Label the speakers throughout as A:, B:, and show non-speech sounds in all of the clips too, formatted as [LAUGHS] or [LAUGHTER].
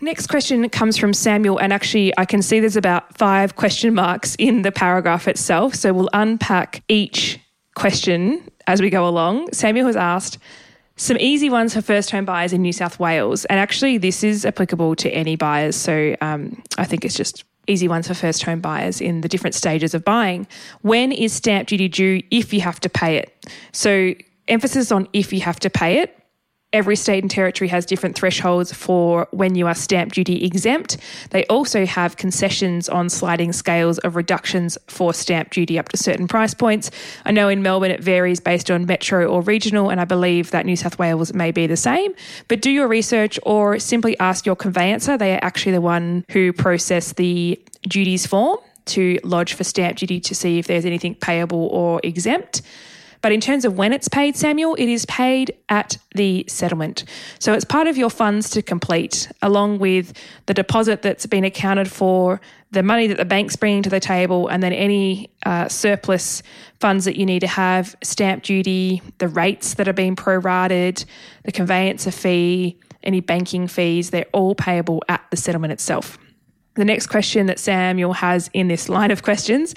A: Next question comes from Samuel, and actually, I can see there's about five question marks in the paragraph itself. So we'll unpack each question as we go along. Samuel has asked some easy ones for first home buyers in New South Wales, and actually, this is applicable to any buyers. So um, I think it's just easy ones for first home buyers in the different stages of buying. When is stamp duty due if you have to pay it? So, emphasis on if you have to pay it Every state and territory has different thresholds for when you are stamp duty exempt. They also have concessions on sliding scales of reductions for stamp duty up to certain price points. I know in Melbourne it varies based on metro or regional, and I believe that New South Wales may be the same. But do your research or simply ask your conveyancer. They are actually the one who process the duties form to lodge for stamp duty to see if there's anything payable or exempt. But in terms of when it's paid, Samuel, it is paid at the settlement. So it's part of your funds to complete, along with the deposit that's been accounted for, the money that the bank's bringing to the table, and then any uh, surplus funds that you need to have, stamp duty, the rates that are being prorated, the conveyancer fee, any banking fees, they're all payable at the settlement itself. The next question that Samuel has in this line of questions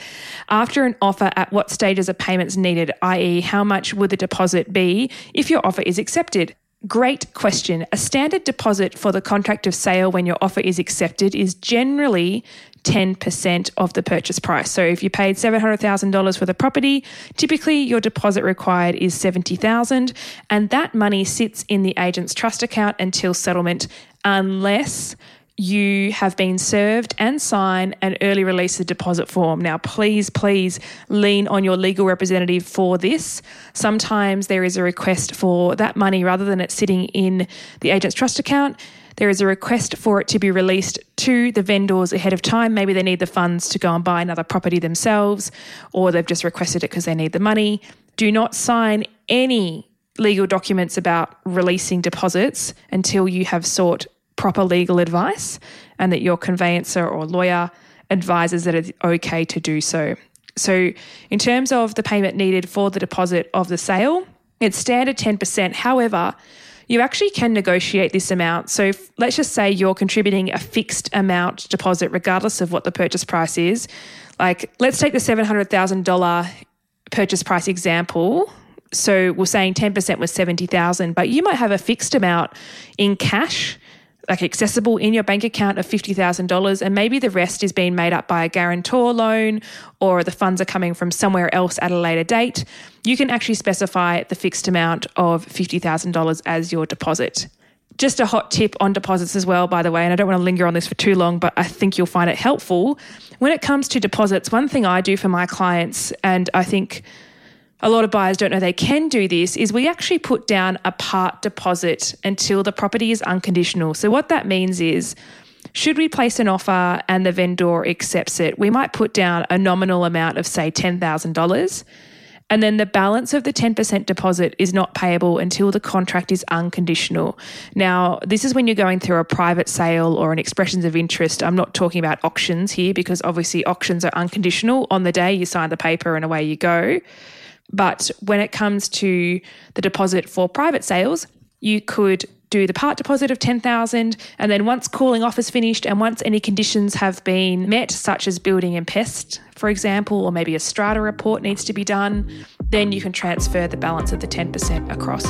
A: after an offer, at what stages are payments needed, i.e., how much would the deposit be if your offer is accepted? Great question. A standard deposit for the contract of sale when your offer is accepted is generally 10% of the purchase price. So if you paid $700,000 for the property, typically your deposit required is 70,000 and that money sits in the agent's trust account until settlement unless you have been served and sign an early release of deposit form. Now, please, please lean on your legal representative for this. Sometimes there is a request for that money rather than it sitting in the agent's trust account. There is a request for it to be released to the vendors ahead of time. Maybe they need the funds to go and buy another property themselves, or they've just requested it because they need the money. Do not sign any legal documents about releasing deposits until you have sought proper legal advice and that your conveyancer or lawyer advises that it's okay to do so. So, in terms of the payment needed for the deposit of the sale, it's standard 10%. However, you actually can negotiate this amount. So, if, let's just say you're contributing a fixed amount deposit, regardless of what the purchase price is. Like, let's take the $700,000 purchase price example. So, we're saying 10% was 70,000, but you might have a fixed amount in cash like accessible in your bank account of $50,000 and maybe the rest is being made up by a guarantor loan or the funds are coming from somewhere else at a later date, you can actually specify the fixed amount of $50,000 as your deposit. Just a hot tip on deposits as well, by the way, and I don't want to linger on this for too long, but I think you'll find it helpful. When it comes to deposits, one thing I do for my clients, and I think a lot of buyers don't know they can do this is we actually put down a part deposit until the property is unconditional. So what that means is should we place an offer and the vendor accepts it, we might put down a nominal amount of say $10,000 and then the balance of the 10% deposit is not payable until the contract is unconditional. Now, this is when you're going through a private sale or an expressions of interest. I'm not talking about auctions here because obviously auctions are unconditional. On the day you sign the paper and away you go. But when it comes to the deposit for private sales, you could do the part deposit of 10,000 and then once cooling off is finished and once any conditions have been met such as building and pest for example or maybe a strata report needs to be done then you can transfer the balance of the 10% across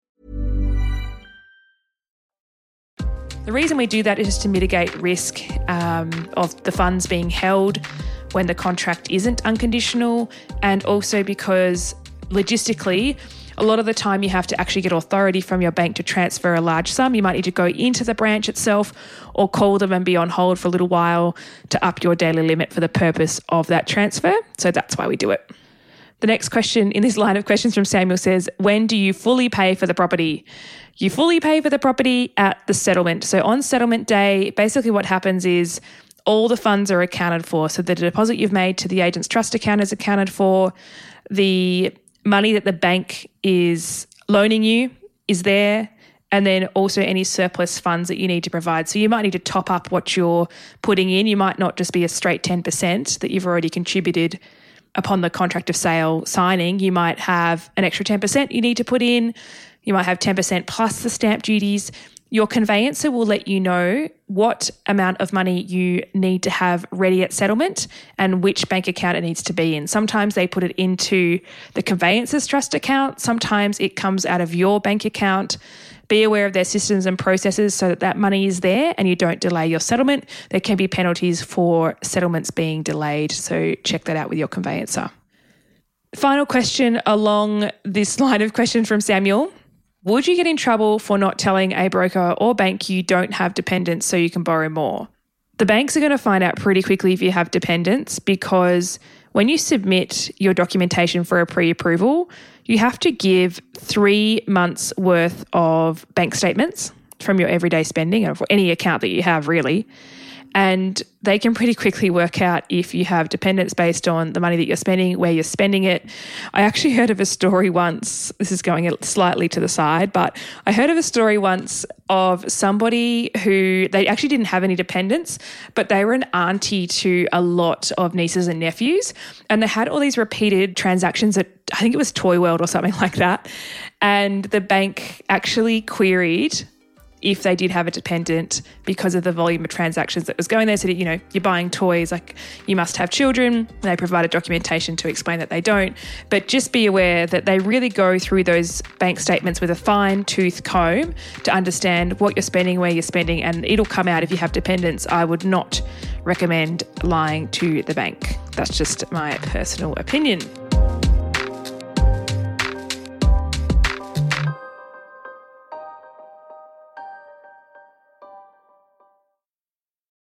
A: The reason we do that is to mitigate risk um, of the funds being held when the contract isn't unconditional, and also because logistically, A lot of the time, you have to actually get authority from your bank to transfer a large sum. You might need to go into the branch itself or call them and be on hold for a little while to up your daily limit for the purpose of that transfer. So that's why we do it. The next question in this line of questions from Samuel says, When do you fully pay for the property? You fully pay for the property at the settlement. So on settlement day, basically what happens is all the funds are accounted for. So the deposit you've made to the agent's trust account is accounted for. The money that the bank is loaning you is there. And then also any surplus funds that you need to provide. So you might need to top up what you're putting in. You might not just be a straight 10% that you've already contributed upon the contract of sale signing. You might have an extra 10% you need to put in. You might have 10% plus the stamp duties. Your conveyancer will let you know what amount of money you need to have ready at settlement and which bank account it needs to be in. Sometimes they put it into the conveyancer's trust account, sometimes it comes out of your bank account. Be aware of their systems and processes so that that money is there and you don't delay your settlement. There can be penalties for settlements being delayed, so check that out with your conveyancer. Final question along this [LAUGHS] line of questions from Samuel. Would you get in trouble for not telling a broker or bank you don't have dependents so you can borrow more? The banks are going to find out pretty quickly if you have dependents because when you submit your documentation for a pre approval, you have to give three months worth of bank statements from your everyday spending or for any account that you have, really and they can pretty quickly work out if you have dependents based on the money that you're spending, where you're spending it. I actually heard of a story once, this is going slightly to the side, but I heard of a story once of somebody who they actually didn't have any dependents, but they were an auntie to a lot of nieces and nephews. And they had all these repeated transactions at, I think it was Toy World or something [LAUGHS] like that. And the bank actually queried if they did have a dependent because of the volume of transactions that was going there. So, you know, you're buying toys, like you must have children. They provided documentation to explain that they don't. But just be aware that they really go through those bank statements with a fine tooth comb to understand what you're spending, where you're spending, and it'll come out if you have dependents. I would not recommend lying to the bank. That's just my personal opinion.